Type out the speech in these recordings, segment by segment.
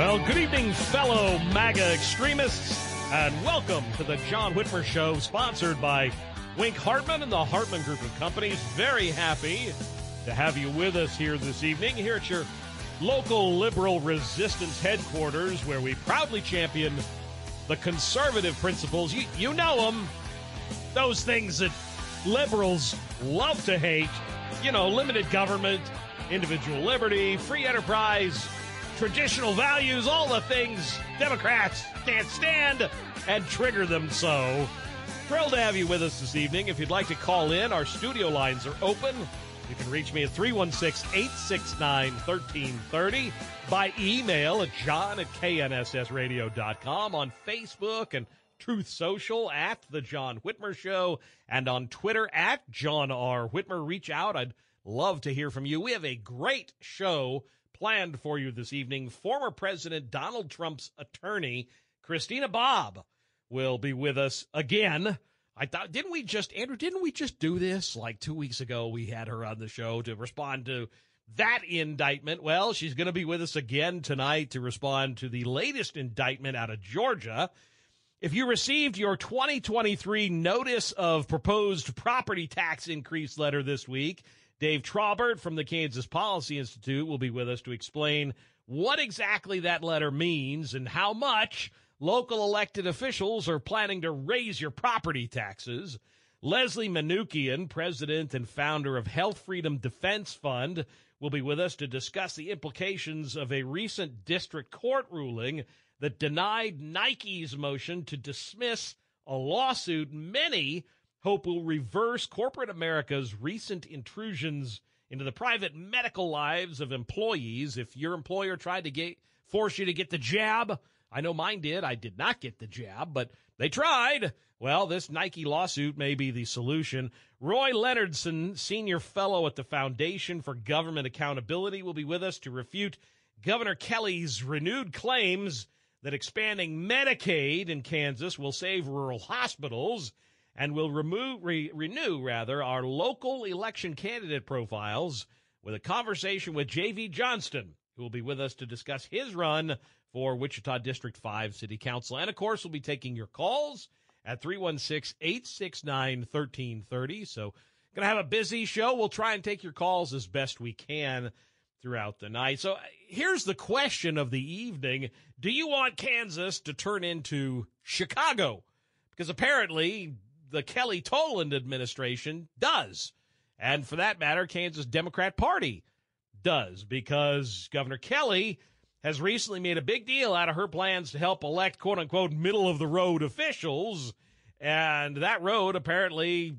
Well, good evening, fellow MAGA extremists, and welcome to the John Whitmer Show, sponsored by Wink Hartman and the Hartman Group of Companies. Very happy to have you with us here this evening, here at your local liberal resistance headquarters, where we proudly champion the conservative principles. You, you know them, those things that liberals love to hate. You know, limited government, individual liberty, free enterprise traditional values, all the things Democrats can't stand and trigger them so. Thrilled to have you with us this evening. If you'd like to call in, our studio lines are open. You can reach me at 316 869 1330 by email at john at knssradio.com, on Facebook and Truth Social at The John Whitmer Show, and on Twitter at John R. Whitmer. Reach out. I'd love to hear from you. We have a great show planned for you this evening. Former President Donald Trump's attorney, Christina Bobb, will be with us again. I thought, didn't we just, Andrew, didn't we just do this like two weeks ago? We had her on the show to respond to that indictment. Well, she's going to be with us again tonight to respond to the latest indictment out of Georgia. If you received your 2023 notice of proposed property tax increase letter this week, Dave Trabert from the Kansas Policy Institute will be with us to explain what exactly that letter means and how much local elected officials are planning to raise your property taxes. Leslie Manookian, president and founder of Health Freedom Defense Fund, will be with us to discuss the implications of a recent district court ruling that denied Nike's motion to dismiss a lawsuit many hope will reverse corporate America's recent intrusions into the private medical lives of employees. If your employer tried to get force you to get the jab, I know mine did. I did not get the jab, but they tried. Well, this Nike lawsuit may be the solution. Roy Leonardson, senior fellow at the Foundation for Government Accountability, will be with us to refute Governor Kelly's renewed claims that expanding Medicaid in Kansas will save rural hospitals and will remove, re, renew rather our local election candidate profiles with a conversation with J.V. Johnston, who will be with us to discuss his run for Wichita District 5 City Council. And of course, we'll be taking your calls at 316 869 1330. So, going to have a busy show. We'll try and take your calls as best we can throughout the night. So, here's the question of the evening Do you want Kansas to turn into Chicago? Because apparently, the Kelly Toland administration does. And for that matter, Kansas Democrat Party does because Governor Kelly has recently made a big deal out of her plans to help elect quote unquote middle of the road officials. And that road apparently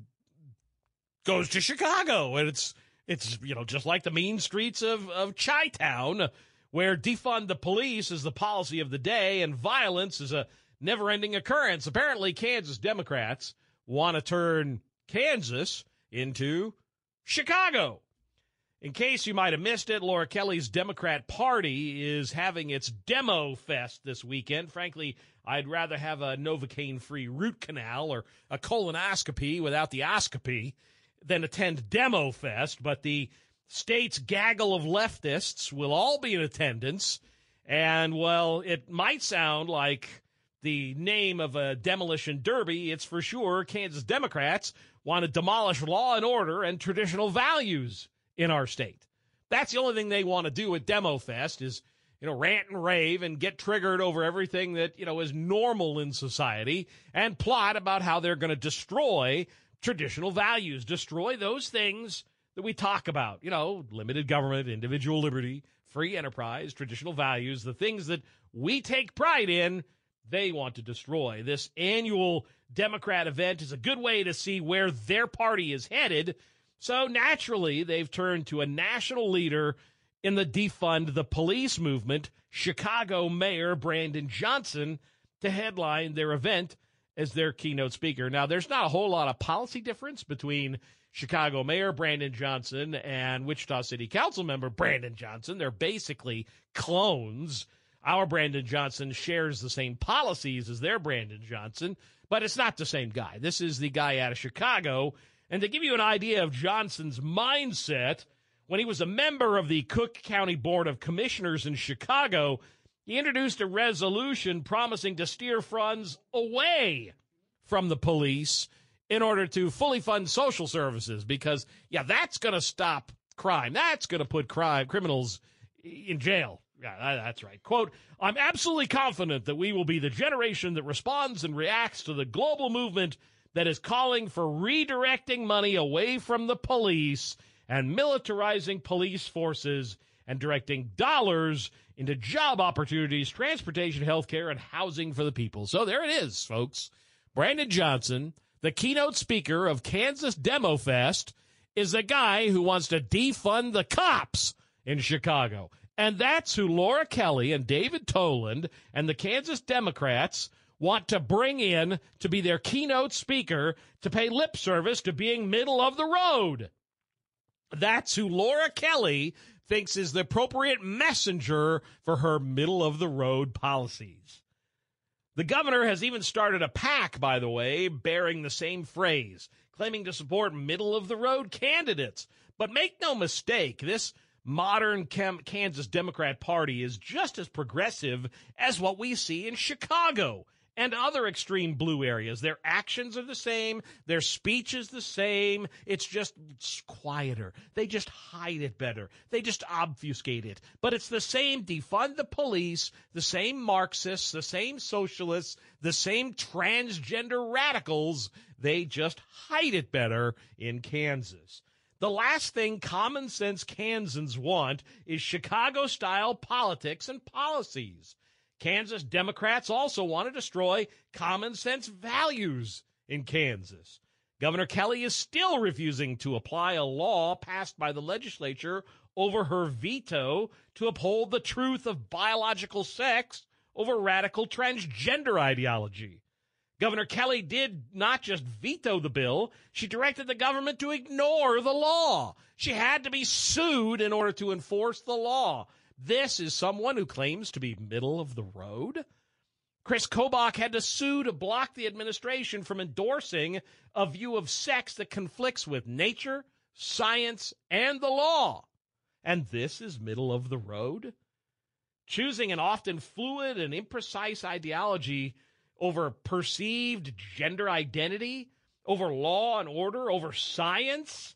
goes to Chicago. And it's it's you know just like the mean streets of, of Chi Town, where defund the police is the policy of the day and violence is a never ending occurrence. Apparently Kansas Democrats want to turn Kansas into Chicago. In case you might have missed it, Laura Kelly's Democrat Party is having its demo fest this weekend. Frankly, I'd rather have a Novocaine free root canal or a colonoscopy without the oscopy than attend Demo Fest, but the state's gaggle of leftists will all be in attendance. And, well, it might sound like the name of a demolition derby. It's for sure Kansas Democrats want to demolish law and order and traditional values in our state. That's the only thing they want to do at Demo Fest is, you know, rant and rave and get triggered over everything that, you know, is normal in society and plot about how they're going to destroy traditional values, destroy those things that we talk about, you know, limited government, individual liberty, free enterprise, traditional values, the things that we take pride in, they want to destroy. This annual Democrat event is a good way to see where their party is headed so naturally, they've turned to a national leader in the defund the police movement, Chicago Mayor Brandon Johnson, to headline their event as their keynote speaker. Now, there's not a whole lot of policy difference between Chicago Mayor Brandon Johnson and Wichita City Council member Brandon Johnson. They're basically clones. Our Brandon Johnson shares the same policies as their Brandon Johnson, but it's not the same guy. This is the guy out of Chicago and to give you an idea of Johnson's mindset, when he was a member of the Cook County Board of Commissioners in Chicago, he introduced a resolution promising to steer funds away from the police in order to fully fund social services because, yeah, that's going to stop crime. That's going to put crime criminals in jail. Yeah, that's right. Quote, I'm absolutely confident that we will be the generation that responds and reacts to the global movement that is calling for redirecting money away from the police and militarizing police forces and directing dollars into job opportunities, transportation, healthcare, and housing for the people. So there it is, folks. Brandon Johnson, the keynote speaker of Kansas Demo Fest, is a guy who wants to defund the cops in Chicago. And that's who Laura Kelly and David Toland and the Kansas Democrats want to bring in to be their keynote speaker to pay lip service to being middle of the road. That's who Laura Kelly thinks is the appropriate messenger for her middle of the road policies. The governor has even started a PAC, by the way, bearing the same phrase, claiming to support middle of the road candidates. But make no mistake, this modern Kansas Democrat Party is just as progressive as what we see in Chicago and other extreme blue areas. Their actions are the same, their speech is the same. It's just it's quieter. They just hide it better. They just obfuscate it. But it's the same defund the police, the same Marxists, the same socialists, the same transgender radicals. They just hide it better in Kansas. The last thing common sense Kansans want is Chicago style politics and policies. Kansas Democrats also want to destroy common sense values in Kansas. Governor Kelly is still refusing to apply a law passed by the legislature over her veto to uphold the truth of biological sex over radical transgender ideology. Governor Kelly did not just veto the bill, she directed the government to ignore the law. She had to be sued in order to enforce the law. This is someone who claims to be middle of the road. Chris Kobach had to sue to block the administration from endorsing a view of sex that conflicts with nature, science, and the law. And this is middle of the road? Choosing an often fluid and imprecise ideology over perceived gender identity, over law and order, over science?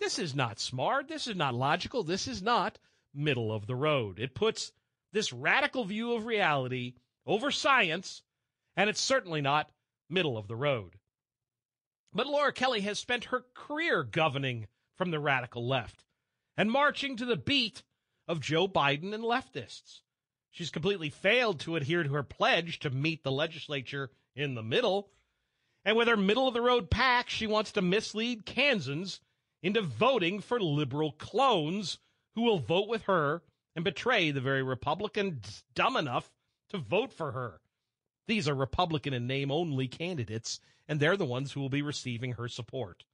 This is not smart. This is not logical. This is not middle of the road. It puts this radical view of reality over science, and it's certainly not middle of the road. But Laura Kelly has spent her career governing from the radical left and marching to the beat of Joe Biden and leftists. She's completely failed to adhere to her pledge to meet the legislature in the middle. And with her middle of the road pack, she wants to mislead Kansans into voting for liberal clones who will vote with her and betray the very Republicans dumb enough to vote for her. These are Republican in name only candidates, and they're the ones who will be receiving her support.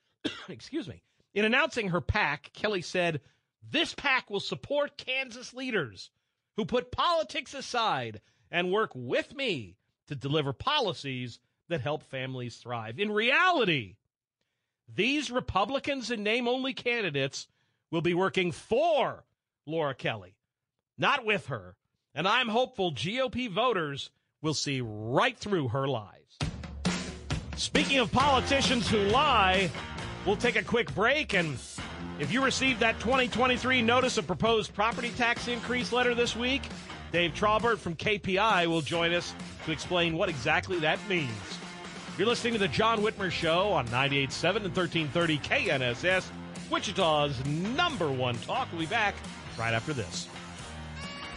Excuse me. In announcing her pack, Kelly said, This pack will support Kansas leaders who put politics aside and work with me to deliver policies that help families thrive. In reality, these Republicans and name only candidates will be working for Laura Kelly, not with her. And I'm hopeful GOP voters will see right through her lies. Speaking of politicians who lie, we'll take a quick break. And if you received that 2023 notice of proposed property tax increase letter this week, Dave Trabert from KPI will join us to explain what exactly that means. You're listening to the John Whitmer Show on 98.7 and 1330 KNSS, Wichita's number one talk. We'll be back right after this.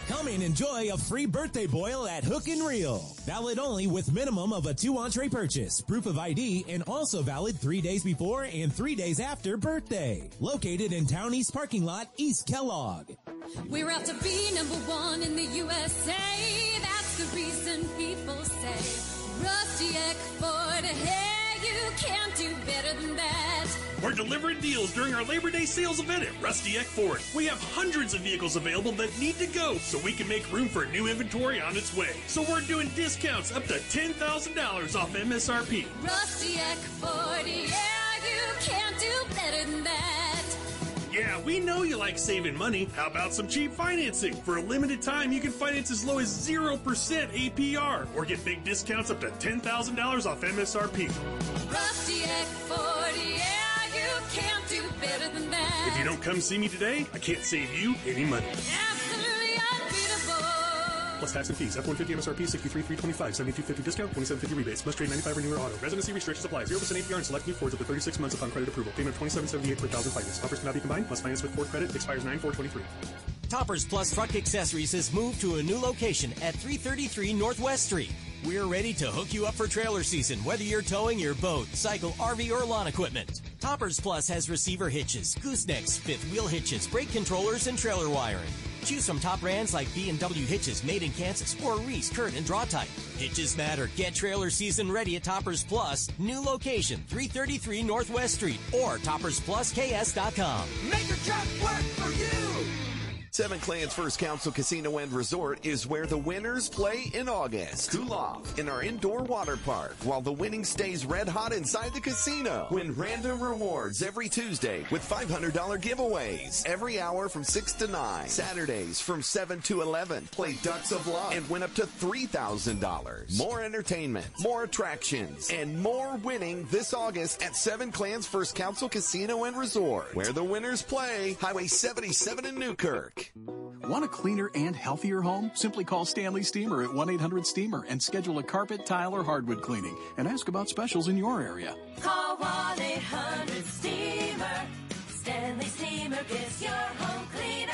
Come and enjoy a free birthday boil at Hook and Reel. Valid only with minimum of a two entree purchase, proof of ID, and also valid three days before and three days after birthday. Located in Town East parking lot, East Kellogg. We're out to be number one in the USA. That's the reason people say Rusty Eck Ford. You can't do better than that. We're delivering deals during our Labor Day sales event at Rusty Eck Ford. We have hundreds of vehicles available that need to go so we can make room for new inventory on its way. So we're doing discounts up to $10,000 off MSRP. Rusty Eck Ford. Yeah, you can't do better than that. Yeah, we know you like saving money. How about some cheap financing? For a limited time, you can finance as low as 0% APR or get big discounts up to $10,000 off MSRP. Rusty Eck Ford. Yeah, you can't do better than that. If you don't come see me today, I can't save you any money. Unbeatable. Plus tax and fees. F-150 MSRP 63,325. 7250 discount. 2750 rebates. Must trade 95 or newer auto. Residency restrictions apply. 0% APR and select new Fords up to 36 months upon credit approval. Payment of 2778 per thousand finance. Offers cannot be combined. Must finance with Ford credit. Expires 9-4-23. Toppers Plus Truck Accessories has moved to a new location at 333 Northwest Street. We're ready to hook you up for trailer season, whether you're towing your boat, cycle, RV, or lawn equipment. Toppers Plus has receiver hitches, goosenecks, fifth wheel hitches, brake controllers, and trailer wiring. Choose from top brands like B&W Hitches made in Kansas or Reese Curt and Draw-Tite. Hitches matter. Get trailer season ready at Toppers Plus. New location, 333 Northwest Street or toppersplusks.com. Make your truck work. Seven Clans First Council Casino and Resort is where the winners play in August. Cool off in our indoor water park while the winning stays red hot inside the casino. Win random rewards every Tuesday with $500 giveaways every hour from 6 to 9. Saturdays from 7 to 11. Play Ducks of Luck and win up to $3,000. More entertainment, more attractions, and more winning this August at Seven Clans First Council Casino and Resort where the winners play Highway 77 in Newkirk. Want a cleaner and healthier home? Simply call Stanley Steamer at 1 800 Steamer and schedule a carpet, tile, or hardwood cleaning and ask about specials in your area. Call 1 800 Steamer. Stanley Steamer gets your home cleaner.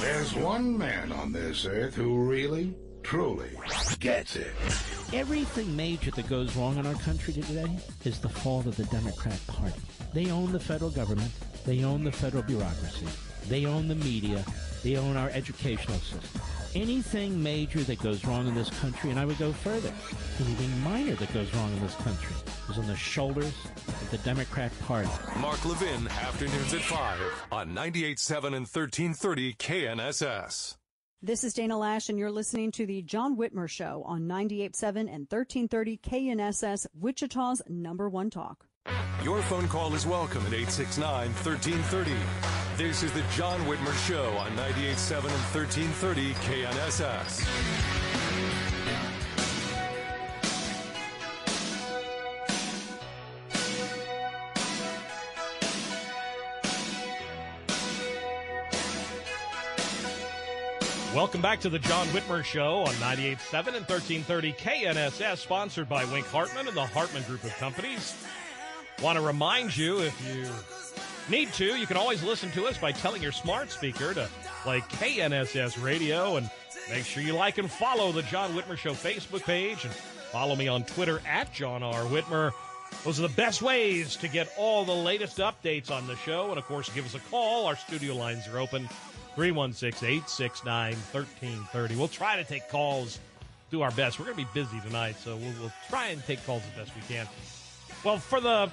There's one man on this earth who really, truly gets it. Everything major that goes wrong in our country today is the fault of the Democrat Party. They own the federal government. They own the federal bureaucracy. They own the media. They own our educational system. Anything major that goes wrong in this country, and I would go further, anything minor that goes wrong in this country is on the shoulders of the Democrat Party. Mark Levin, afternoons at 5 on 98.7 and 1330 KNSS. This is Dana Loesch, and you're listening to the John Whitmer Show on 98.7 and 1330 KNSS, Wichita's number one talk. Your phone call is welcome at 869 1330. This is the John Whitmer Show on 98.7 and 1330 KNSS. Welcome back to the John Whitmer Show on 98.7 and 1330 KNSS, sponsored by Wink Hartman and the Hartman Group of Companies. Want to remind you, if you need to, you can always listen to us by telling your smart speaker to play KNSS radio and make sure you like and follow the John Whitmer Show Facebook page and follow me on Twitter at John R. Whitmer. Those are the best ways to get all the latest updates on the show. And of course, give us a call. Our studio lines are open 316 869 1330. We'll try to take calls do our best. We're going to be busy tonight, so we'll, we'll try and take calls as best we can. Well, for the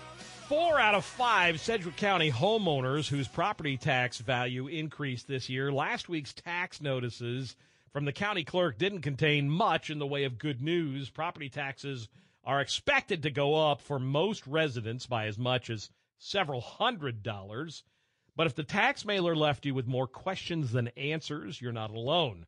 four out of five Sedgwick County homeowners whose property tax value increased this year, last week's tax notices from the county clerk didn't contain much in the way of good news. Property taxes are expected to go up for most residents by as much as several hundred dollars. But if the tax mailer left you with more questions than answers, you're not alone.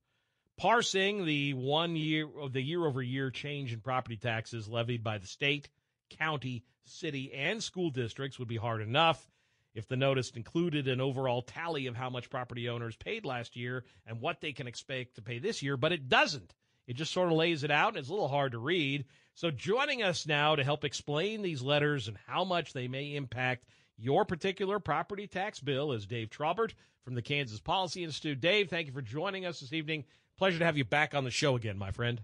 Parsing the one year of the year over year change in property taxes levied by the state, county, city, and school districts would be hard enough. If the notice included an overall tally of how much property owners paid last year and what they can expect to pay this year, but it doesn't. It just sort of lays it out, and it's a little hard to read. So, joining us now to help explain these letters and how much they may impact your particular property tax bill is Dave Trabert from the Kansas Policy Institute. Dave, thank you for joining us this evening. Pleasure to have you back on the show again, my friend.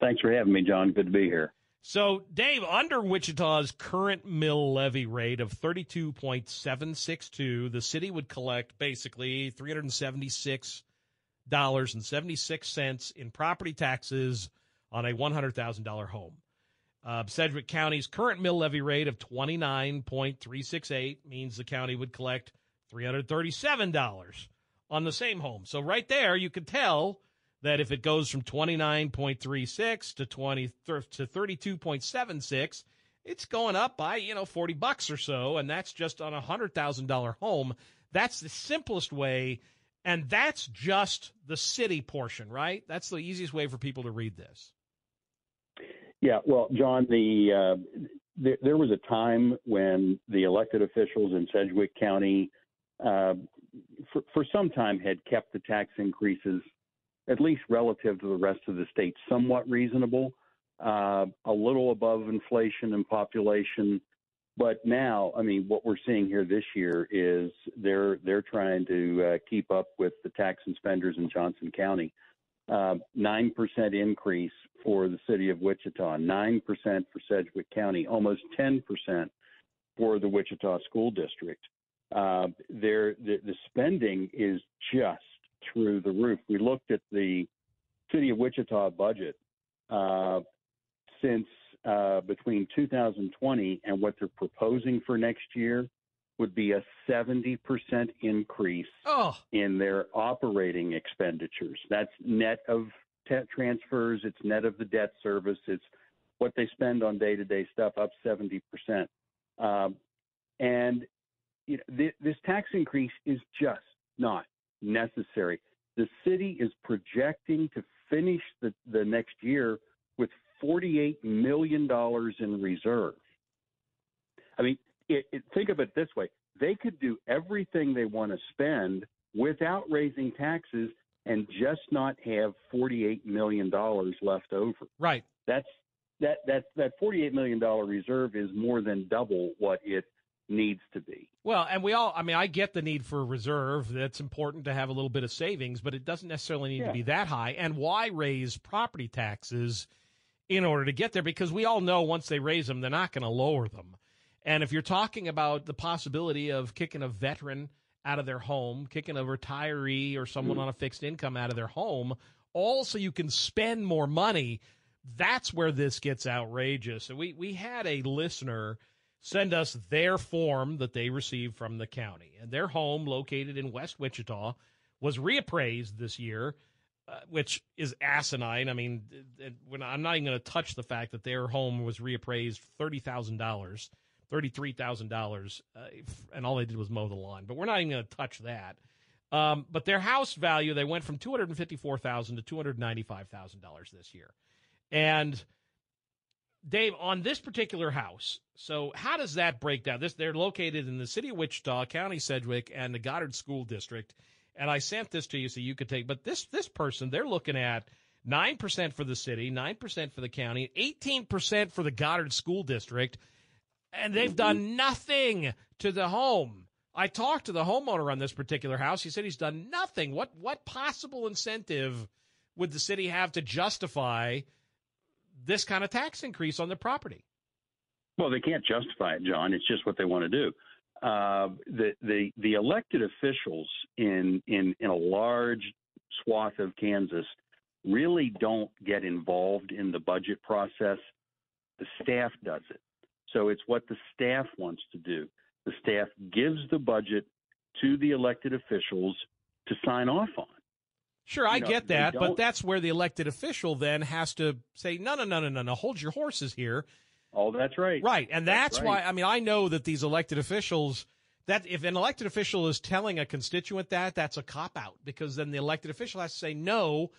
Thanks for having me, John. Good to be here. So, Dave, under Wichita's current mill levy rate of 32.762, the city would collect basically $376.76 in property taxes on a $100,000 home. Uh, Sedgwick County's current mill levy rate of 29.368 means the county would collect $337 on the same home. So right there, you could tell that if it goes from 29.36 to 20 to 32.76, it's going up by, you know, 40 bucks or so and that's just on a $100,000 home. That's the simplest way and that's just the city portion, right? That's the easiest way for people to read this. Yeah, well, John, the uh, there, there was a time when the elected officials in Sedgwick County, uh, for, for some time, had kept the tax increases, at least relative to the rest of the state, somewhat reasonable, uh, a little above inflation and population. But now, I mean, what we're seeing here this year is they're they're trying to uh, keep up with the tax and spenders in Johnson County. Uh, nine percent increase for the city of Wichita, 9% for Sedgwick County, almost 10% for the Wichita School District. Uh, the, the spending is just through the roof. We looked at the city of Wichita budget uh, since uh, between 2020 and what they're proposing for next year would be a 70% increase oh. in their operating expenditures. That's net of transfers, it's net of the debt service, it's what they spend on day to day stuff up 70%. Um, and you know, th- this tax increase is just not necessary. The city is projecting to finish the, the next year with $48 million in reserve. I mean, it, it, think of it this way they could do everything they want to spend without raising taxes and just not have $48 million left over. Right. That's that that that $48 million reserve is more than double what it needs to be. Well, and we all, I mean, I get the need for a reserve. That's important to have a little bit of savings, but it doesn't necessarily need yeah. to be that high. And why raise property taxes in order to get there? Because we all know once they raise them, they're not going to lower them. And if you're talking about the possibility of kicking a veteran out of their home, kicking a retiree or someone mm-hmm. on a fixed income out of their home, all so you can spend more money. That's where this gets outrageous. And we, we had a listener send us their form that they received from the county. And their home, located in West Wichita, was reappraised this year, uh, which is asinine. I mean, I'm not even going to touch the fact that their home was reappraised $30,000 thirty-three thousand uh, dollars, and all they did was mow the lawn. But we're not even going to touch that. Um, but their house value, they went from two hundred and fifty-four thousand to two hundred ninety-five thousand dollars this year. And Dave, on this particular house, so how does that break down? This they're located in the city of Wichita, County Sedgwick, and the Goddard School District. And I sent this to you so you could take. But this this person, they're looking at nine percent for the city, nine percent for the county, eighteen percent for the Goddard School District and they've done mm-hmm. nothing to the home. I talked to the homeowner on this particular house. He said he's done nothing. What what possible incentive would the city have to justify this kind of tax increase on the property? Well, they can't justify it, John. It's just what they want to do. Uh, the the the elected officials in in in a large swath of Kansas really don't get involved in the budget process. The staff does it. So it's what the staff wants to do. The staff gives the budget to the elected officials to sign off on. Sure, I You know, get that, but that's where the elected official then has to say, no, no, no, no, no, no, hold your horses here. Oh, that's right. Right, and that's, That's why. I mean, I know that these elected officials. That if an elected official is telling a constituent that, that's a cop out because then the elected official has to say, no,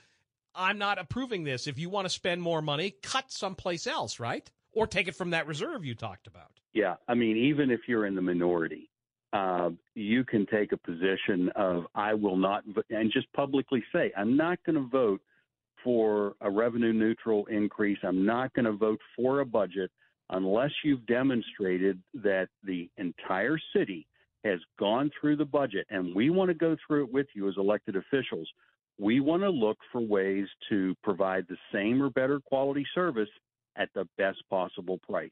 I'm not approving this. If you want to spend more money, cut someplace else, right? Or take it from that reserve you talked about. Yeah, I mean, even if you're in the minority, uh, you can take a position of I will not, v- and just publicly say I'm not going to vote for a revenue neutral increase. I'm not going to vote for a budget unless you've demonstrated that the entire city has gone through the budget, and we want to go through it with you as elected officials. We want to look for ways to provide the same or better quality service at the best possible price.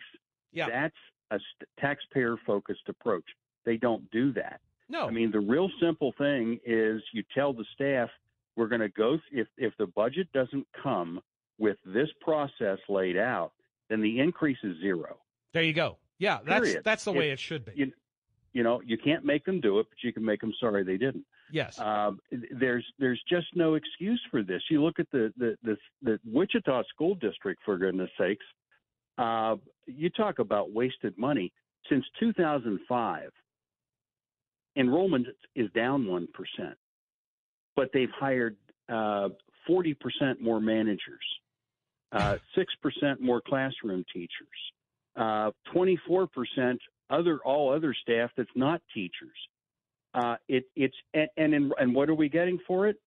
Yeah. That's a taxpayer focused approach. They don't do that. No. I mean, the real simple thing is you tell the staff we're going to go if if the budget doesn't come with this process laid out, then the increase is zero. There you go. Yeah, that's Period. that's the way If- it should be. You, you know, you can't make them do it, but you can make them sorry they didn't. Yes. Um, there's there's just no excuse for this. You look at the the the, the Wichita School District, for goodness sakes. Uh, you talk about wasted money. Since 2005, enrollment is down one percent, but they've hired uh, 40 percent more managers, uh, six percent more classroom teachers, uh, 24 percent other all other staff that's not teachers. Uh, it, it's and and, in, and what are we getting for it?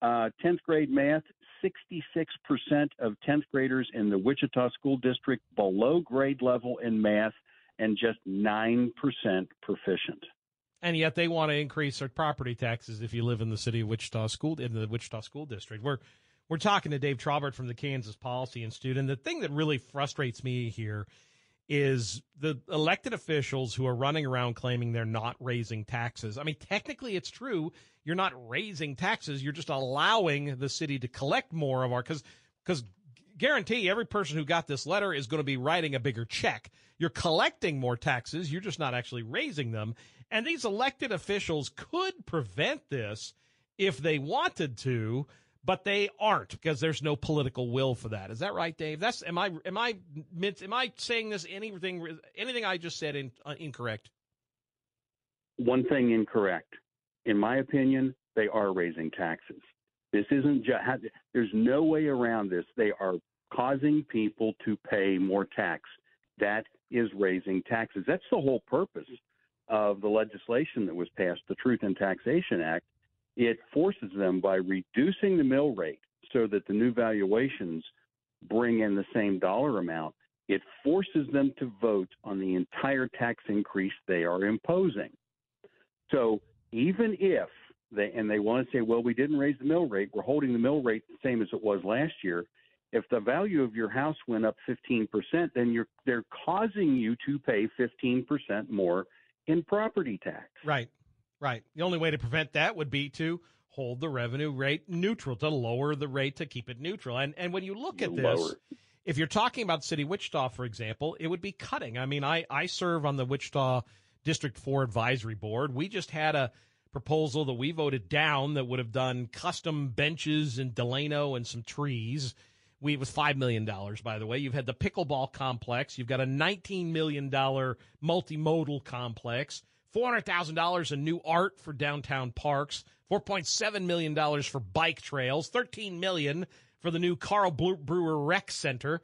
Uh, 10th grade math, 66% of 10th graders in the Wichita School District below grade level in math, and just 9% proficient. And yet they want to increase their property taxes if you live in the city of Wichita school in the Wichita school district. We're we're talking to Dave Trabert from the Kansas Policy Institute, and the thing that really frustrates me here is the elected officials who are running around claiming they're not raising taxes. I mean, technically it's true. You're not raising taxes. You're just allowing the city to collect more of our because because guarantee every person who got this letter is going to be writing a bigger check. You're collecting more taxes. You're just not actually raising them. And these elected officials could prevent this if they wanted to, but they aren't because there's no political will for that. Is that right, Dave? That's am I am I am I saying this anything anything I just said in, uh, incorrect? One thing incorrect. In my opinion, they are raising taxes. This isn't just, there's no way around this. They are causing people to pay more tax. That is raising taxes. That's the whole purpose of the legislation that was passed, the Truth in Taxation Act. It forces them by reducing the mill rate so that the new valuations bring in the same dollar amount. It forces them to vote on the entire tax increase they are imposing. So even if they and they want to say, well, we didn't raise the mill rate, we're holding the mill rate the same as it was last year. If the value of your house went up 15%, then you're they're causing you to pay 15% more in property tax. Right, right. The only way to prevent that would be to hold the revenue rate neutral, to lower the rate to keep it neutral. And and when you look at this, Lower. if you're talking about the city of Wichita, for example, it would be cutting. I mean, I, I serve on the Wichita District 4 Advisory Board. We just had a proposal that we voted down that would have done custom benches in Delano and some trees. We, was $5 million, by the way. You've had the pickleball complex. You've got a $19 million multimodal complex, $400,000 in new art for downtown parks, $4.7 million for bike trails, 13 million for the new Carl Brewer Rec Center.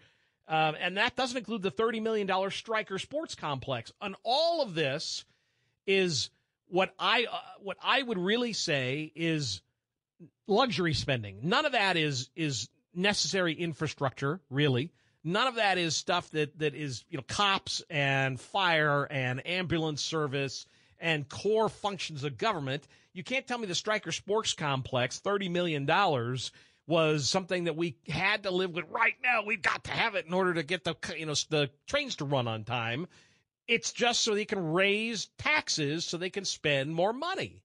Um, and that doesn't include the $30 million Stryker Sports Complex. And all of this is what I uh, what I would really say is luxury spending. None of that is is necessary infrastructure, really. None of that is stuff that that is you know cops and fire and ambulance service and core functions of government. You can't tell me the Stryker Sports Complex, thirty million dollars, was something that we had to live with right now. We've got to have it in order to get the you know the trains to run on time. It's just so they can raise taxes so they can spend more money.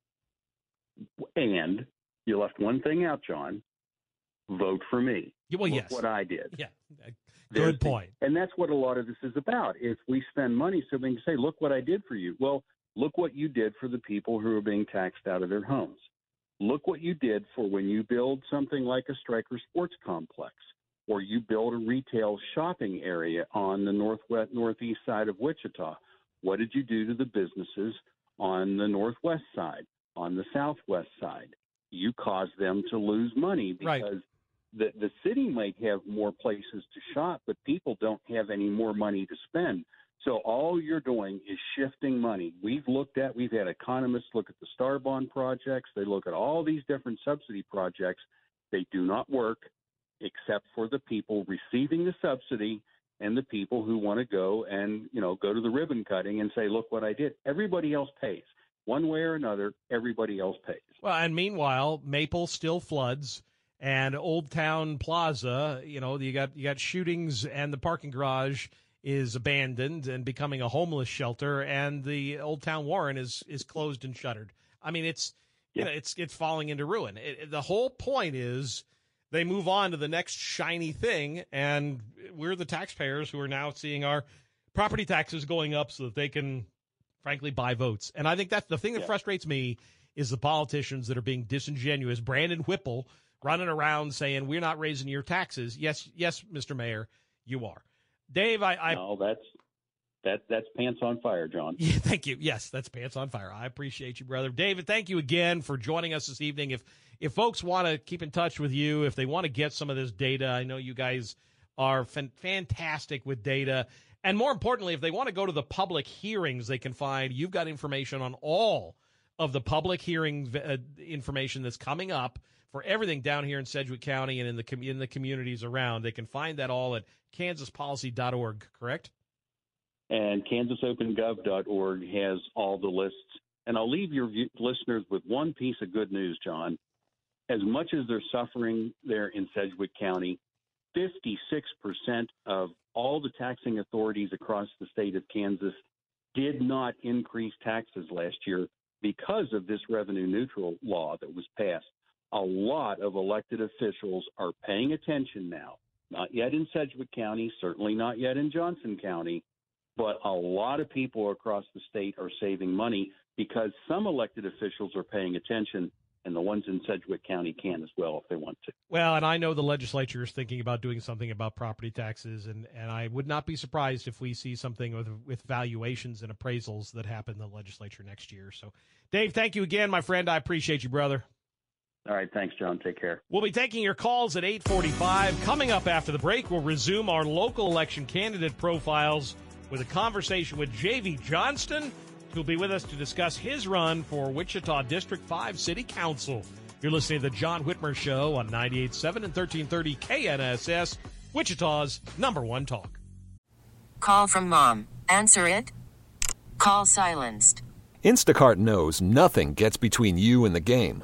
And you left one thing out, John. Vote for me. Well, Look yes. what I did. Yeah. There's Good the- point. and that's what a lot of this is about. If we spend money so we can say, look what I did for you. Well, look what you did for the people who are being taxed out of their homes. Look what you did for when you build something like a Stryker Sports Complex or you build a retail shopping area on the northwest northeast side of Wichita. What did you do to the businesses on the northwest side, on the southwest side? You caused them to lose money because the the city might have more places to shop, but people don't have any more money to spend. So all you're doing is shifting money. We've looked at, we've had economists look at the Star Bond projects. They look at all these different subsidy projects. They do not work except for the people receiving the subsidy and the people who want to go and you know go to the ribbon cutting and say, look what I did. Everybody else pays one way or another. Everybody else pays. Well, and meanwhile, Maple still floods, and Old Town Plaza, you know, you got you got shootings, and the parking garage is abandoned and becoming a homeless shelter, and the Old Town Warren is is closed and shuttered. I mean, it's you know, it's it's falling into ruin. It, the whole point is they move on to the next shiny thing, and we're the taxpayers who are now seeing our property taxes going up so that they can frankly buy votes. And I think that's the thing that frustrates me is the politicians that are being disingenuous. Brandon Whipple running around saying we're not raising your taxes. Yes, yes, Mr. Mayor, you are. Dave, I, I no, that's that that's pants on fire, John. yeah, thank you. Yes, that's pants on fire. I appreciate you, brother. David, thank you again for joining us this evening. If if folks want to keep in touch with you, if they want to get some of this data, I know you guys are fan- fantastic with data. And more importantly, if they want to go to the public hearings, they can find you've got information on all of the public hearing uh, information that's coming up for everything down here in Sedgwick County and in the com- in the communities around. They can find that all at kansaspolicy.org, correct? and kansasopengov.org has all the lists. And I'll leave your listeners with one piece of good news, John. As much as they're suffering there in Sedgwick County, 56% of all the taxing authorities across the state of Kansas did not increase taxes last year because of this revenue neutral law that was passed. A lot of elected officials are paying attention now. Not yet in Sedgwick County, certainly not yet in Johnson County, but a lot of people across the state are saving money because some elected officials are paying attention, and the ones in Sedgwick County can as well if they want to. Well, and I know the legislature is thinking about doing something about property taxes, and, and I would not be surprised if we see something with with valuations and appraisals that happen in the legislature next year. So, Dave, thank you again, my friend. I appreciate you, brother. All right, thanks, John. Take care. We'll be taking your calls at 845. Coming up after the break, we'll resume our local election candidate profiles with a conversation with J.V. Johnston, who'll be with us to discuss his run for Wichita District 5 City Council. You're listening to the John Whitmer Show on 98.7 and 1330 KNSS, Wichita's number one talk. Call from mom. Answer it. Call silenced. Instacart knows nothing gets between you and the game.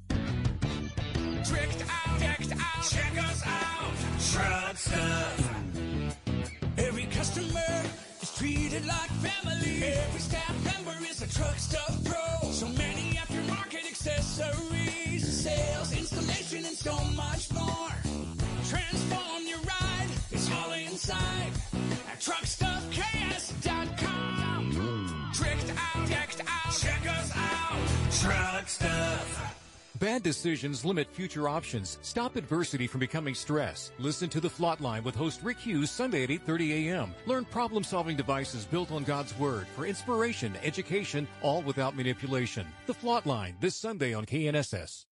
Stuff. Every customer is treated like family. Every staff member is a truck stuff pro. So many aftermarket accessories, sales, installation, and so much more. Transform your ride. It's all inside at truckstuffks.com. Tricked out, decked out, check us out. Truck stuff. Bad decisions limit future options. Stop adversity from becoming stress. Listen to The Flotline with host Rick Hughes Sunday at 8:30 a.m. Learn problem-solving devices built on God's Word for inspiration, education, all without manipulation. The Flotline, this Sunday on KNSS.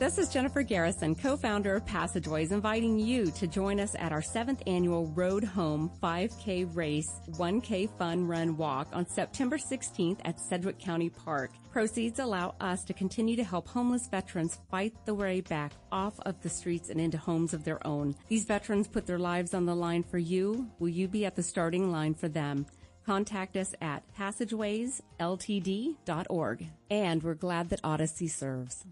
This is Jennifer Garrison, co-founder of Passageways, inviting you to join us at our seventh annual Road Home 5K Race 1K Fun Run Walk on September 16th at Sedgwick County Park. Proceeds allow us to continue to help homeless veterans fight the way back off of the streets and into homes of their own. These veterans put their lives on the line for you. Will you be at the starting line for them? Contact us at passagewaysltd.org. And we're glad that Odyssey serves.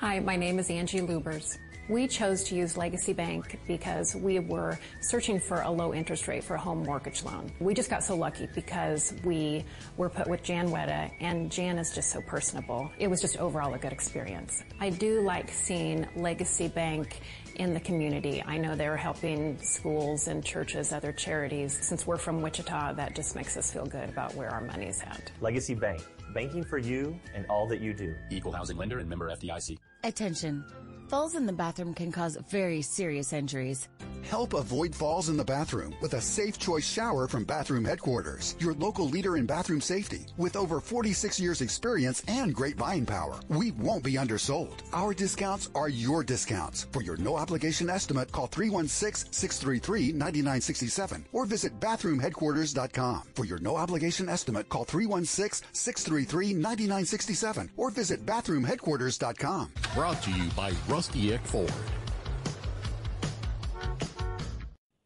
Hi, my name is Angie Lubers. We chose to use Legacy Bank because we were searching for a low interest rate for a home mortgage loan. We just got so lucky because we were put with Jan Wetta and Jan is just so personable. It was just overall a good experience. I do like seeing Legacy Bank in the community. I know they're helping schools and churches, other charities. Since we're from Wichita, that just makes us feel good about where our money's at. Legacy Bank, banking for you and all that you do. Equal housing lender and member FDIC. Attention. Falls in the bathroom can cause very serious injuries. Help avoid falls in the bathroom with a Safe Choice shower from Bathroom Headquarters, your local leader in bathroom safety. With over 46 years experience and great buying power, we won't be undersold. Our discounts are your discounts. For your no obligation estimate, call 316-633-9967 or visit bathroomheadquarters.com. For your no obligation estimate, call 316-633-9967 or visit bathroomheadquarters.com. Brought to you by Rusty Eck Ford.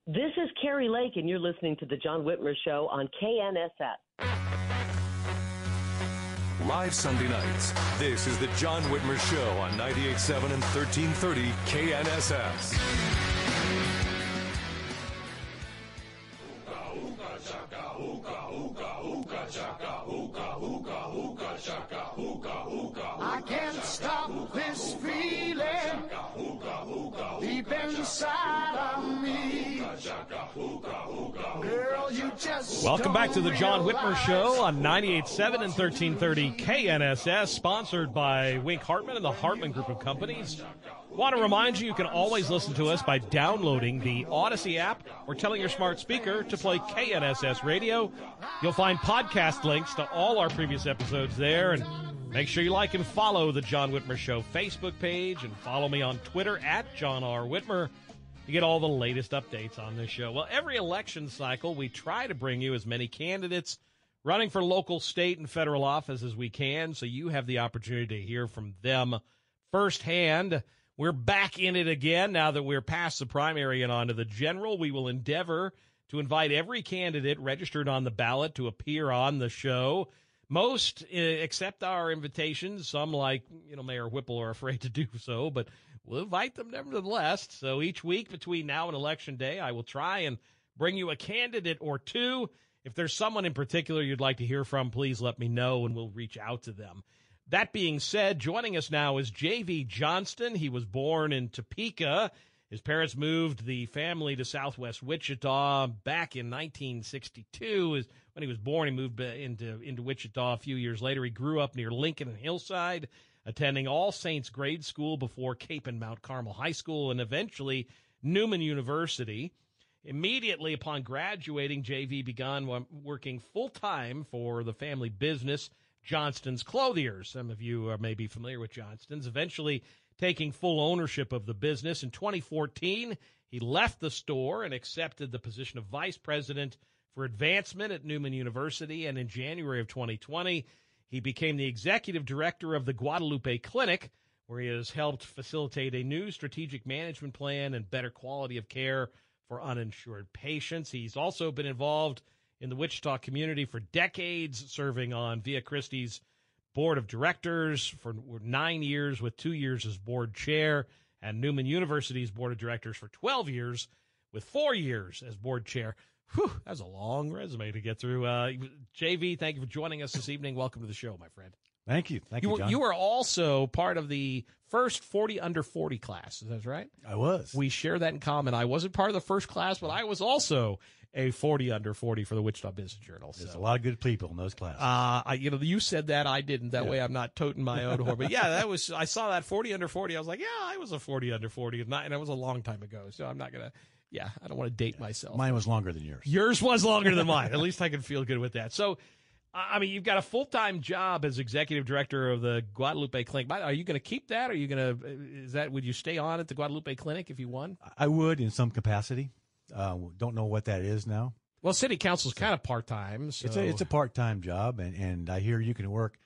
This is Kari Lake, and you're listening to The John Whitmer Show on KNSS. Live Sunday nights. This is the John Whitmer Show on 98.7 and 1330 KNSS. I can't stop this feeling deep inside of me. Girl, you just Welcome back to the John Whitmer Show on 98.7 and 1330 KNSS, sponsored by Wink Hartman and the Hartman Group of Companies. Want to remind you, you can always listen to us by downloading the Audacy app or telling your smart speaker to play KNSS Radio. You'll find podcast links to all our previous episodes there, and make sure you like and follow the John Whitmer Show Facebook page and follow me on Twitter at John R. Whitmer. to get all the latest updates on this show. Well, every election cycle, we try to bring you as many candidates running for local, state, and federal office as we can, so you have the opportunity to hear from them firsthand. We're back in it again now that we're past the primary and on to the general. We will endeavor to invite every candidate registered on the ballot to appear on the show. Most uh, accept our invitations. Some, like you know Mayor Whipple, are afraid to do so, but we'll invite them nevertheless. So each week between now and election day, I will try and bring you a candidate or two. If there's someone in particular you'd like to hear from, please let me know, and we'll reach out to them. That being said, joining us now is J.V. Johnston. He was born in Topeka. His parents moved the family to southwest Wichita back in 1962. When he was born, he moved into, into Wichita a few years later. He grew up near Lincoln and Hillside, attending All Saints Grade School before Kapaun Mount Carmel High School and eventually Newman University. Immediately upon graduating, JV began wo- working full time for the family business, Johnston's Clothiers. Some of you uh, are maybe familiar with Johnston's. Eventually taking full ownership of the business. In 2014, he left the store and accepted the position of vice president for advancement at Newman University. And in January of 2020, he became the executive director of the Guadalupe Clinic, where he has helped facilitate a new strategic management plan and better quality of care for uninsured patients. He's also been involved in the Wichita community for decades, serving on Via Christi's board of directors for nine years, with two years as board chair, and Newman University's board of directors for 12 years, with four years as board chair. Whew, that's a long resume to get through. Uh, JV, thank you for joining us this evening. Welcome to the show, my friend. Thank you. Thank you, were, John. you were also part of the first 40 under 40 class. Is that right? I was. We share that in common. I wasn't part of the first class, but I was also a 40 under 40 for the Wichita Business Journal. There's so. a lot of good people in those classes. Uh, I, you know, you said that I didn't. That Yeah. way, I'm not toting my own horn. But yeah, that was. I saw that 40 under 40. I was like, yeah, I was a 40 under 40, and, not, and that was a long time ago. So I'm not gonna. Yeah, I don't want to date myself. Mine was longer than yours. Yours was longer than mine. At least I can feel good with that. So, I mean, you've got a full time job as executive director of the Guadalupe Clinic. By- Are you going to keep that? Are you going to? Is that? Would you stay on at the Guadalupe Clinic if you won? I would in some capacity. Uh, don't know what that is now. Well, city council council's kind of part time. So. It's a it's a part time job, and, and I hear you can work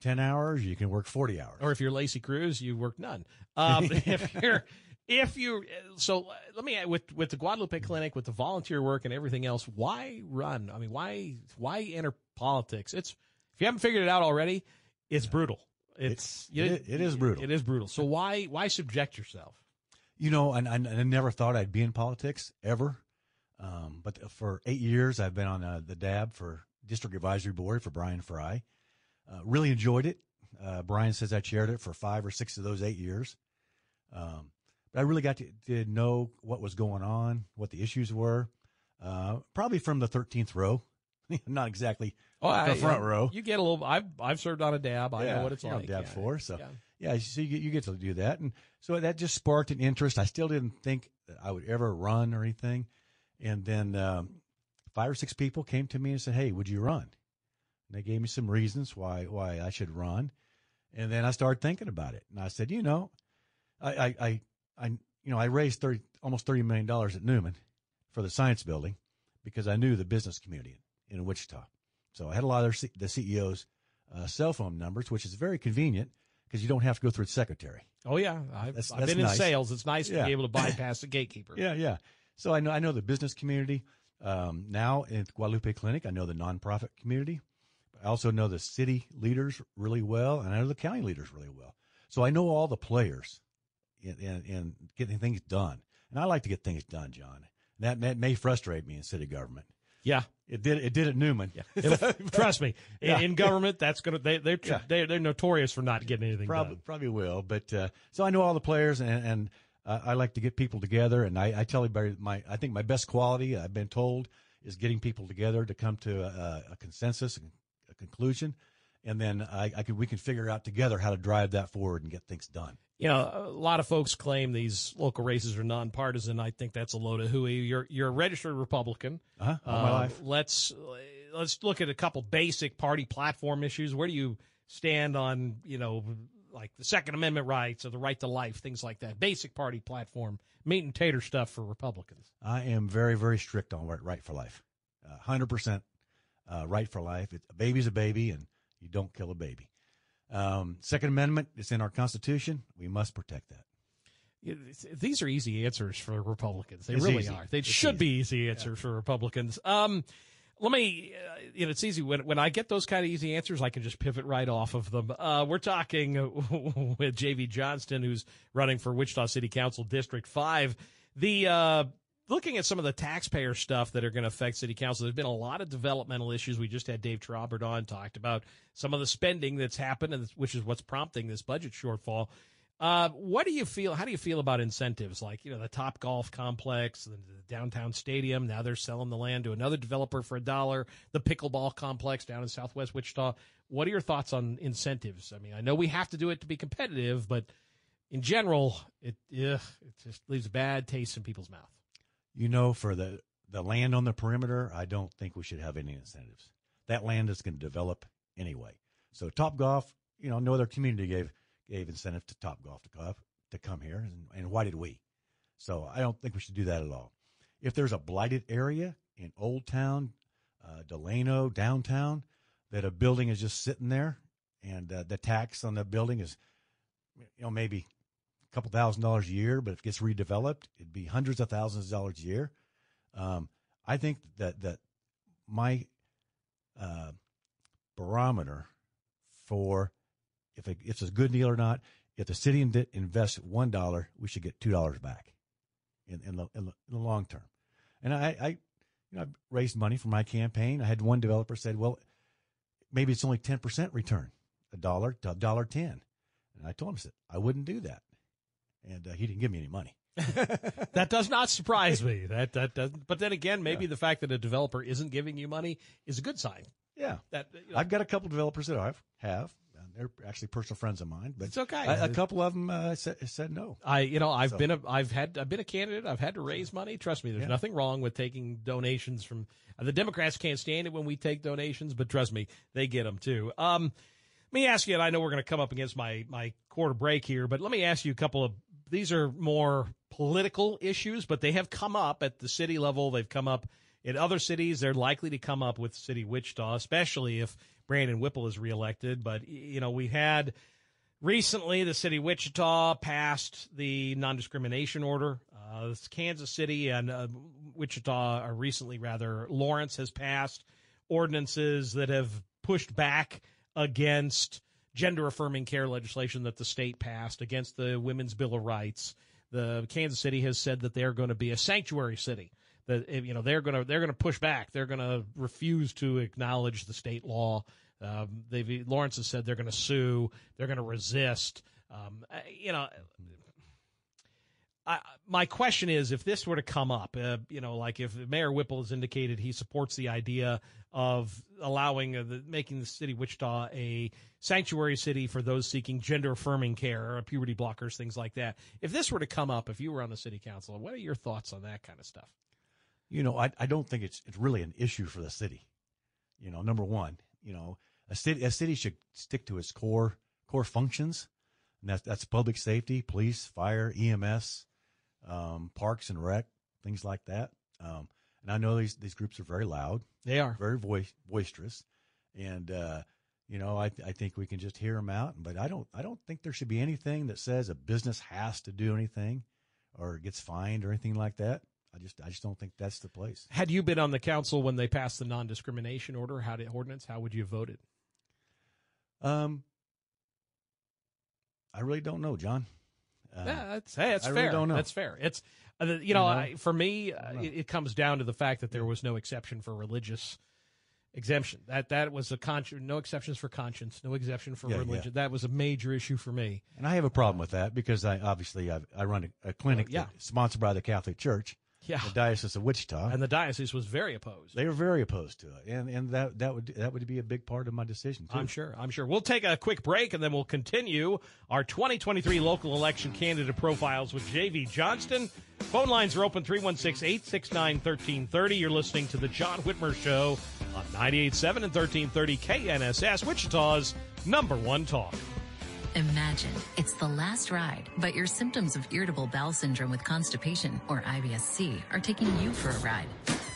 ten hours. You can work forty hours. or if you're Lacey Cruz, you work none. Um, if you're, if you, so uh, let me with with the Guadalupe Clinic, with the volunteer work and everything else, why run? I mean, why why enter politics? It's if you haven't figured it out already, it's brutal. It's It- it- it is brutal. It is brutal. So why why subject yourself? You know, and, and I never thought I'd be in politics ever. Um, but for eight years, I've been on uh, the DAB for District Advisory Board for Bryan Frye. Uh, really enjoyed it. Uh, Bryan says I chaired it for five or six of those eight years. Um, but I really got to, to know what was going on, what the issues were, uh, probably from the 13th row. Not exactly Oh, the I- front row. You get a little. I've I've served on a dab. I know what it's like. Dab Yeah, four, so yeah. yeah, so you get, you get to do that, and so that just sparked an interest. I still didn't think that I would ever run or anything, and then um, five or six people came to me and said, "Hey, would you run?" And they gave me some reasons why why I should run, and then I started thinking about it, and I said, you know, I I I, I you know I raised thirty almost thirty million dollars at Newman for the science building because I knew the business community in, Wichita. So I had a lot of their, C- the CEOs' uh, cell phone numbers, which is very convenient because you don't have to go through the secretary. Oh yeah, I've, That's- I've that's been in sales. It's nice to be able to bypass the gatekeeper. Yeah, yeah. So I know I know the business community um, now in Guadalupe Clinic. I know the nonprofit community. I also know the city leaders really well, and I know the county leaders really well. So I know all the players in, in, in getting things done, and I like to get things done, John. That, that may frustrate me in city government. Yeah, it did. It did at Newman. It'll- trust me, in, Yeah. in government, that's gonna they they're Yeah. they're, they're notorious for not getting anything probably done. probably will. But uh, so I know all the players, and, and uh, I like to get people together. And I, I tell everybody my I think my best quality I've been told is getting people together to come to a, a consensus, a conclusion, and then I, I can we can figure out together how to drive that forward and get things done. You know, a lot of folks claim these local races are nonpartisan. I think that's a load of hooey. You're you're a registered Republican. Uh-huh, all my Uh, life. Let's let's look at a couple basic party platform issues. Where do you stand on you know like the Second Amendment rights or the right to life, things like that? Basic party platform, meat and tater stuff for Republicans. I am very very strict on right, for life, hundred percent uh, right for life. It, a baby's a baby, and you don't kill a baby. Um, Second Amendment is in our Constitution. We must protect that. These are easy answers for Republicans. They It's really easy. are. They It's should easy. be easy answers for Republicans. Um, let me, uh, you know, it's easy when when I get those kind of easy answers, I can just pivot right off of them. Uh, we're talking with JV Johnston, who's running for Wichita City Council District Five. The uh, looking at some of the taxpayer stuff that are going to affect City Council. There's been a lot of developmental issues. We just had Dave Trabert on talked about some of the spending that's happened, which is what's prompting this budget shortfall. Uh, what do you feel? How do you feel about incentives like you know the Topgolf Complex, the, the downtown stadium? Now they're selling the land to another developer for a dollar. The pickleball complex down in Southwest Wichita. What are your thoughts on incentives? I mean, I know we have to do it to be competitive, but in general, it ugh, it just leaves a bad taste in people's mouth. You know, for the the land on the perimeter, I don't think we should have any incentives. That land is going to develop anyway. So Topgolf, you know, no other community gave gave incentive to Topgolf to come to come here, and, and why did we? So I don't think we should do that at all. If there's a blighted area in Old Town, uh, Delano, downtown, that a building is just sitting there, and uh, the tax on the building is, you know, maybe couple thousand dollars a year, but if it gets redeveloped, it'd be hundreds of thousands of dollars a year. Um, I think that that my uh, barometer for if, it, if it's a good deal or not, if the city in- invests one dollar, we should get two dollars back in, in, the, in the long term. And I, I, you know, I raised money for my campaign. I had one developer said, "Well, maybe it's only ten percent return a dollar to a dollar ten. And I told him, I said, I wouldn't do that. And uh, he didn't give me any money. that does not surprise me. That that doesn't. But then again, maybe the fact that a developer isn't giving you money is a good sign. Yeah. That you know, I've got a couple developers that I have. They're actually personal friends of mine, but It's okay. A, a couple of them uh, said, said no. I you know I've So- been a I've had I've been a candidate. I've had to raise money. Trust me, there's Yeah. nothing wrong with taking donations from uh, the Democrats. Can't stand it when we take donations, but trust me, they get them too. Um, let me ask you, and I know we're going to come up against my my quarter break here, but let me ask you a couple of these are more political issues, but they have come up at the city level. They've come up in other cities. They're likely to come up with City Wichita, especially if Brandon Whipple is reelected. But you know, we had recently the city of Wichita passed the non-discrimination order. Uh, Kansas City and uh, Wichita, or recently rather, Lawrence has passed ordinances that have pushed back against gender affirming care legislation that the state passed against the Women's Bill of Rights. The Kansas City has said that they're going to be a sanctuary city. That you know they're going to they're going to push back. They're going to refuse to acknowledge the state law. Um, they've Lawrence has said they're going to sue. They're going to resist. Um, you know, I, my question is, if this were to come up, uh, you know, like if Mayor Whipple has indicated he supports the idea of allowing uh, the, making the city Wichita a sanctuary city for those seeking gender affirming care, or puberty blockers, things like that. If this were to come up, if you were on the city council, what are your thoughts on that kind of stuff? You know, I, I don't think it's it's really an issue for the city. You know, number one, you know, a city a city should stick to its core core functions, and that's that's public safety, police, fire, EMS, um, parks and rec, things like that. Um, and I know these these groups are very loud. They are very voice boisterous, and uh, you know, I I think we can just hear them out. But I don't I don't think there should be anything that says a business has to do anything, or gets fined or anything like that. I just I just don't think that's the place. Had you been on the council when they passed the non discrimination order, how did ordinance? How would you have voted? Um, I really don't know, John. Uh, yeah, that's hey, that's I fair. really don't know. That's fair. It's uh, you know, You know? I, for me, uh, it, it comes down to the fact that there was no exception for religious exemption. That that was a con- no exceptions for conscience, no exception for Yeah, yeah. religion. That was a major issue for me. And I have a problem with that because I obviously I, I run a, a clinic yeah. sponsored by the Catholic Church, Yeah. the Diocese of Wichita, And the diocese was very opposed. they were very opposed to it, and and that that would that would be a big part of my decision too. I'm sure. I'm sure. We'll take a quick break and then we'll continue our 2023 local election candidate profiles with JV Johnston. Phone lines are open 316 869 1330. You're listening to The John Whitmer Show on 98.7 and 1330 KNSS, Wichita's number one talk. Imagine it's the last ride, but your symptoms of irritable bowel syndrome with constipation, or IBS-C, are taking you for a ride.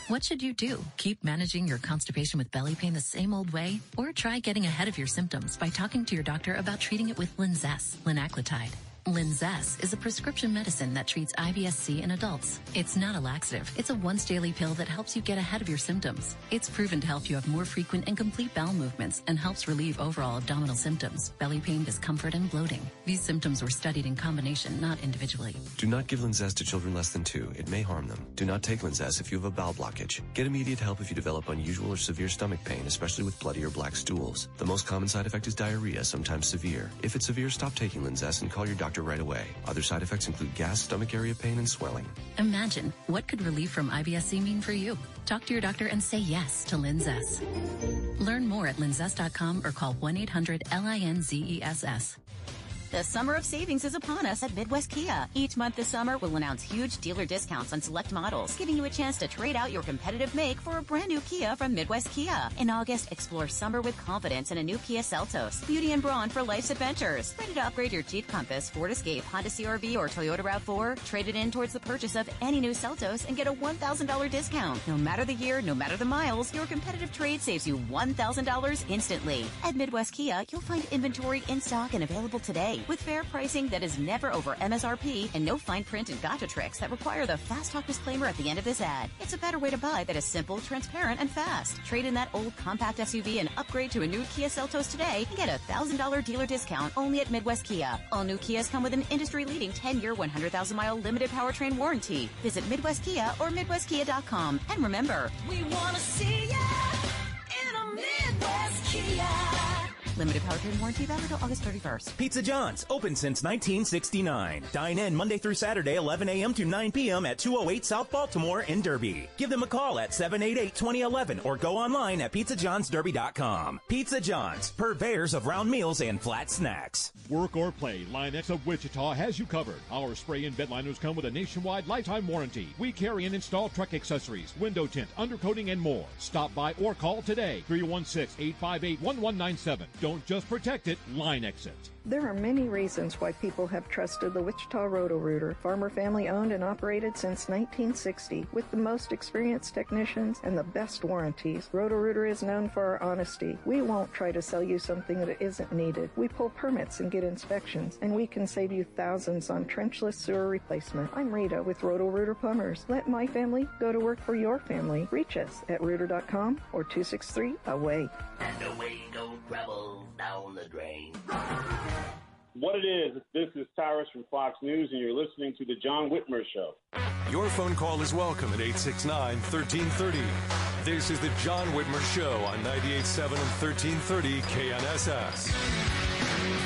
What should you do? Keep managing your constipation with belly pain the same old way? Or try getting ahead of your symptoms by talking to your doctor about treating it with Linzess, linaclotide. Linzess is a prescription medicine that treats IBS-C in adults. It's not a laxative. It's a once daily pill that helps you get ahead of your symptoms. It's proven to help you have more frequent and complete bowel movements and helps relieve overall abdominal symptoms, belly pain, discomfort, and bloating. These symptoms were studied in combination, not individually. Do not give Linzess to children less than two. It may harm them. Do not take Linzess if you have a bowel blockage. Get immediate help if you develop unusual or severe stomach pain, especially with bloody or black stools. The most common side effect is diarrhea, sometimes severe. If it's severe, stop taking Linzess and call your doctor right away. Other side effects include gas, stomach area pain, and swelling. Imagine what could relief from IBS-C mean for you? Talk to your doctor and say yes to Linzess. Learn more at linzess.com or call 1-800-LINZESS. The summer of savings is upon us at Midwest Kia. Each month this summer, we'll announce huge dealer discounts on select models, giving you a chance to trade out your competitive make for a brand new Kia from Midwest Kia. In August, explore summer with confidence in a new Kia Seltos. Beauty and brawn for life's adventures. Ready to upgrade your Jeep Compass, Ford Escape, Honda CRV, or Toyota RAV4? Trade it in towards the purchase of any new Seltos and get a $1,000 discount. No matter the year, no matter the miles, your competitive trade saves you $1,000 instantly. At Midwest Kia, you'll find inventory in stock and available today with fair pricing that is never over MSRP and no fine print and gotcha tricks that require the fast talk disclaimer at the end of this ad. It's a better way to buy that is simple, transparent, and fast. Trade in that old compact SUV and upgrade to a new Kia Seltos today and get a $1,000 dealer discount only at Midwest Kia. All new Kias come with an industry-leading 10-year, 100,000-mile limited powertrain warranty. Visit Midwest Kia or MidwestKia.com. And remember, We wanna see ya in a Midwest Kia. Limited powertrain warranty valid until August 31st. Pizza John's, open since 1969. Dine in Monday through Saturday, 11 a.m. to 9 p.m. at 208 South Baltimore in Derby. Give them a call at 788-2011 or go online at pizzajohnsderby.com. Pizza John's, purveyors of round meals and flat snacks. Work or play, Line-X of Wichita has you covered. Our spray and bed liners come with a nationwide lifetime warranty. We carry and install truck accessories, window tint, undercoating, and more. Stop by or call today, 316-858-1197. Don't just protect it, Line-X it. There are many reasons why people have trusted the Wichita Roto-Rooter. Farmer family owned and operated since 1960 with the most experienced technicians and the best warranties. Roto-Rooter is known for our honesty. We won't try to sell you something that isn't needed. We pull permits and get inspections, and we can save you thousands on trenchless sewer replacement. I'm Rita with Roto-Rooter Plumbers. Let my family go to work for your family. Reach us at rooter.com or 263 away. And away go trouble down the drain. What it is, this is Tyrus from Fox News, and you're listening to The John Whitmer Show. Your phone call is welcome at 869 1330. This is The John Whitmer Show on 98.7 and 1330 KNSS.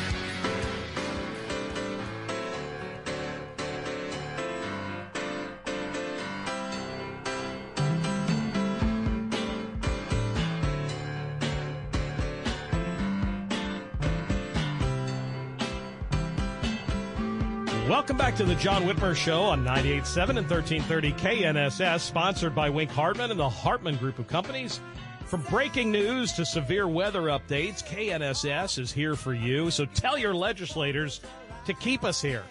Welcome back to the John Whitmer Show on 98.7 and 1330 KNSS, sponsored by Wink Hartman and the Hartman Group of Companies. From breaking news to severe weather updates, KNSS is here for you. So tell your legislators to keep us here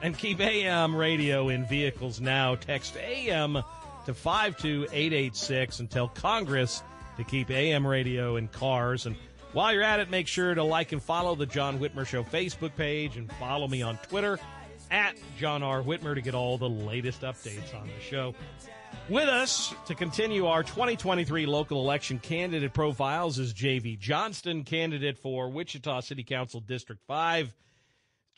and keep AM radio in vehicles now. Text AM to 52886 and tell Congress to keep AM radio in cars. And while you're at it, make sure to like and follow the John Whitmer Show Facebook page and follow me on Twitter at John R. Whitmer to get all the latest updates on the show. With us to continue our 2023 local election candidate profiles is JV Johnston, candidate for Wichita City Council District 5.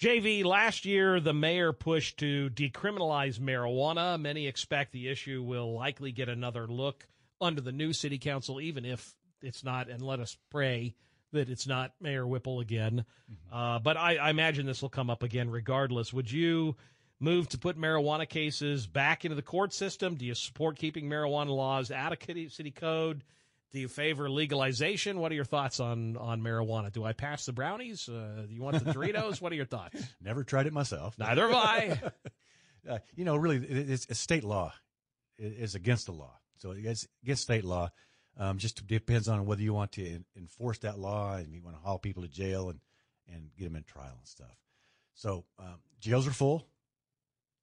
JV, last year the mayor pushed to decriminalize marijuana. Many expect the issue will likely get another look under the new city council, even if it's not, and let us pray that it's not Mayor Whipple again. Uh, but I, I imagine this will come up again regardless. Would you move to put marijuana cases back into the court system? Do you support keeping marijuana laws out of city, code? Do you favor legalization? What are your thoughts on, on marijuana? Do I pass the brownies? Uh, do you want the Doritos? what are your thoughts? Never tried it myself. Neither have I. uh, you know, really, it- it's, it's state law It- it's against the law. So it's against state law. Um, just depends on whether you want to en- enforce that law and you want to haul people to jail and, and get them in trial and stuff. So um, jails are full,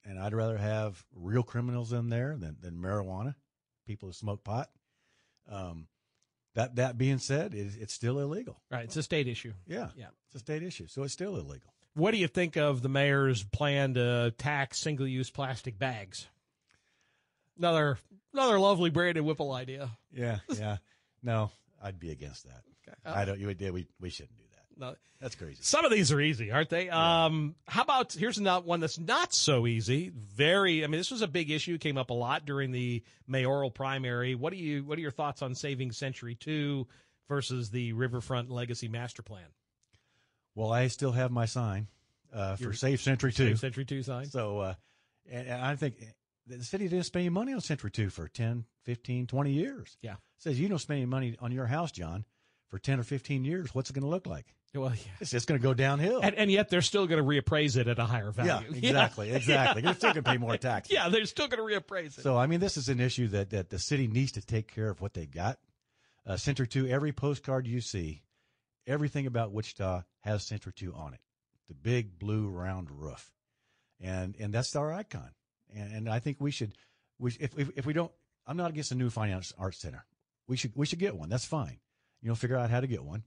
and I'd rather have real criminals in there than, than marijuana, people who smoke pot. Um, that that being said, it, it's still illegal. Right, it's a state issue. Yeah, Yeah. it's a state issue, so it's still illegal. What do you think of the mayor's plan to tax single use plastic bags? Another another lovely Brandon Whipple idea. Yeah, yeah. no, I'd be against that. I don't. You would. We we shouldn't do that. No, that's crazy. Some of these are easy, aren't they? Um, how about here's not one that's not so easy. Very. I mean, this was a big issue. Came up a lot during the mayoral primary. What do you? What are your thoughts on saving Century Two versus the Riverfront Legacy Master Plan? Well, I still have my sign uh, for Your Safe Century Two. Safe Century Two sign. So, uh, and, and I think the city didn't spend any money on Century Two for 10, 15, 20 years. Yeah. says you don't spend any money on your house, John, for ten or fifteen years. What's it going to look like? Well, yeah. It's just going to go downhill. And, and yet they're still going to reappraise it at a higher value. Yeah, exactly, exactly. They're still going to pay more taxes. Yeah, they're still going to reappraise it. So, I mean, this is an issue that, that the city needs to take care of what they've got. Uh, Century 2, every postcard you see, everything about Wichita has Century 2 on it. The big blue round roof. And, and that's our icon. And, and I think we should, we, if, if, if we don't, I'm not against a new finance arts center. We should, we should get one. That's fine. You know, figure out how to get one,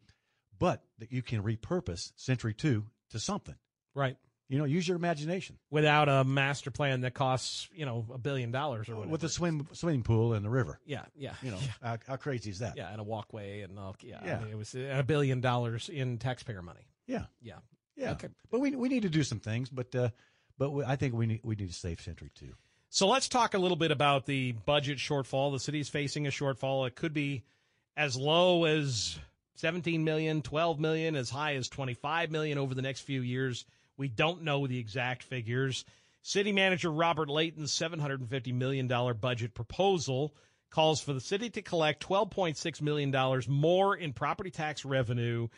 but that you can repurpose Century 2 to something. Right. You know, use your imagination. Without a master plan that costs, you know, a billion dollars or whatever. With a swim, swimming pool and the river. Yeah, yeah. You know, yeah. how, how crazy is that? Yeah, and a walkway and all, yeah, I Yeah. mean, it was a billion dollars in taxpayer money. Yeah. Yeah. Yeah. Okay. But we we need to do some things, but uh, but we, I think we need we need to save Century too. So let's talk a little bit about the budget shortfall. The city's facing a shortfall. It could be as low as 17 million, 12 million, as high as 25 million over the next few years. We don't know the exact figures. City manager Robert Layton's $750 million budget proposal calls for the city to collect $12.6 million more in property tax revenue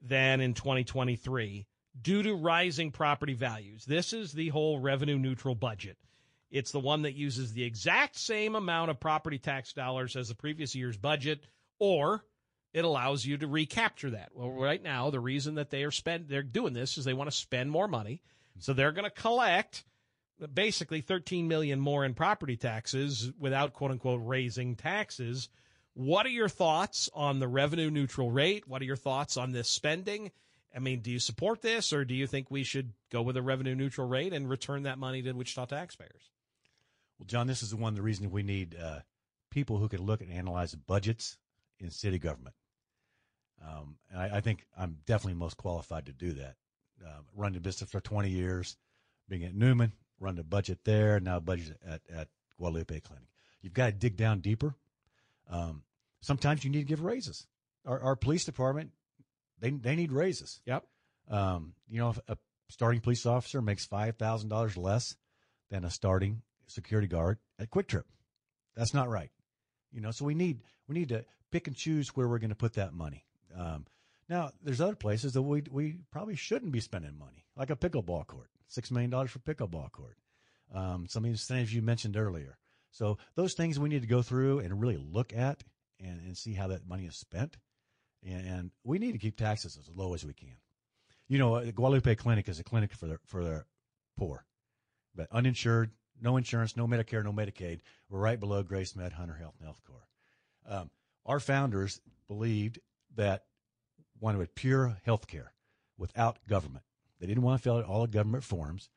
than in 2023 due to rising property values. This is the whole revenue neutral budget. It's the one that uses the exact same amount of property tax dollars as the previous year's budget, or it allows you to recapture that. Well, right now, the reason that they are spend they're doing this is they want to spend more money, so they're going to collect basically 13 million more in property taxes without quote unquote raising taxes. What are your thoughts on the revenue neutral rate? What are your thoughts on this spending? I mean, do you support this or do you think we should go with a revenue neutral rate and return that money to Wichita taxpayers? Well, John, this is the one of the reasons we need uh, people who can look and analyze budgets in city government. Um, and I, I, think I'm definitely most qualified to do that. Uh, run the business for 20 years, being at Newman, run the budget there, now budget at, at Guadalupe Clinic. You've got to dig down deeper. Um, sometimes you need to give raises. Our, our police department, they they need raises. Yep. Um, you know, if a starting police officer makes five thousand dollars less than a starting security guard at QuikTrip, that's not right. You know, so we need we need to pick and choose where we're going to put that money. Um, now, there's other places that we we probably shouldn't be spending money, like a pickleball court, six million dollars for pickleball court. Um, some of the things you mentioned earlier. So those things we need to go through and really look at and, and see how that money is spent. And, we need to keep taxes as low as we can. You know, the Guadalupe Clinic is a clinic for the for the poor, but uninsured, no insurance, no Medicare, no Medicaid. We're right below GraceMed, Hunter Health, and HealthCore. Um, our founders believed that wanted pure health care without government. They didn't want to fill out all the government forms,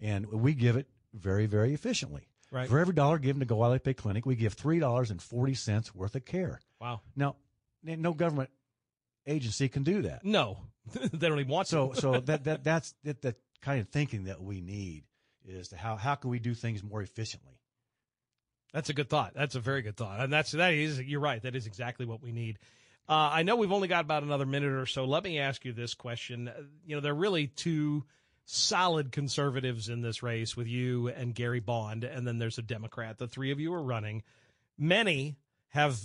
and we give it very, very efficiently. Right. For every dollar given to Guadalupe Clinic, we give three dollars and forty cents worth of care. Wow. Now, no government agency can do that. No, they don't even want so. to. so that that that's that, the kind of thinking that we need is to how how can we do things more efficiently. That's a good thought. That's a very good thought, and that's that is you're right. That is exactly what we need. Uh, I know we've only got about another minute or so. Let me ask you this question. You know, there are really two solid conservatives in this race with you and Gary Bond, and then there's a Democrat. The three of you are running. Many have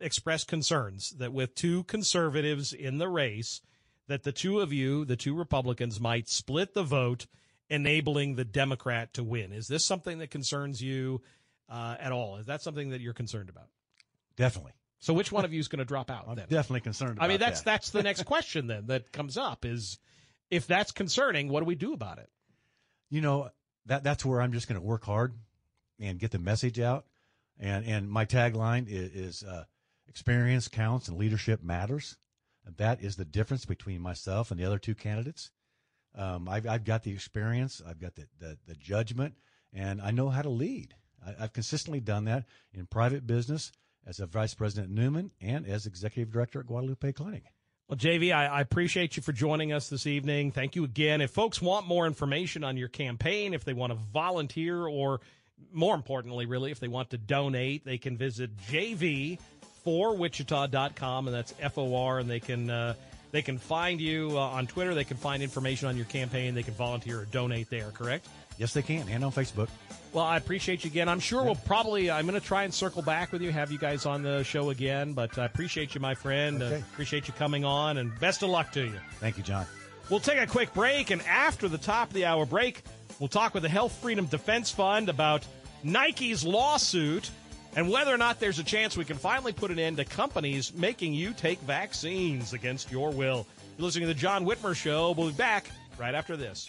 expressed concerns that with two conservatives in the race, that the two of you, the two Republicans, might split the vote, enabling the Democrat to win. Is this something that concerns you uh, at all? Is that something that you're concerned about? Definitely. So which one of you is going to drop out? I'm then? definitely concerned. About I mean, that's that. that's the next question then that comes up is if that's concerning, what do we do about it? You know that that's where I'm just going to work hard and get the message out. And and my tagline is, is uh, experience counts and leadership matters. And that is the difference between myself and the other two candidates. Um, I've I've got the experience, I've got the the, the judgment, and I know how to lead. I, I've consistently done that in private business as a vice president at Newman and as executive director at Guadalupe Clinic. Well, JV, I, I, appreciate you for joining us this evening. Thank you again. If folks want more information on your campaign, if they want to volunteer, or more importantly, really, if they want to donate, they can visit jv4wichita.com, and that's F O R, and they can. Uh, they can find you uh, on Twitter. They can find information on your campaign. They can volunteer or donate there, correct? Yes, they can, and on Facebook. Well, I appreciate you again. I'm sure we'll probably, I'm going to try and circle back with you, have you guys on the show again, but I appreciate you, my friend. Okay. Uh, appreciate you coming on, and best of luck to you. Thank you, John. We'll take a quick break, and after the top of the hour break, we'll talk with the Health Freedom Defense Fund about Nike's lawsuit and whether or not there's a chance we can finally put an end to companies making you take vaccines against your will. You're listening to the John Whitmer Show. We'll be back right after this.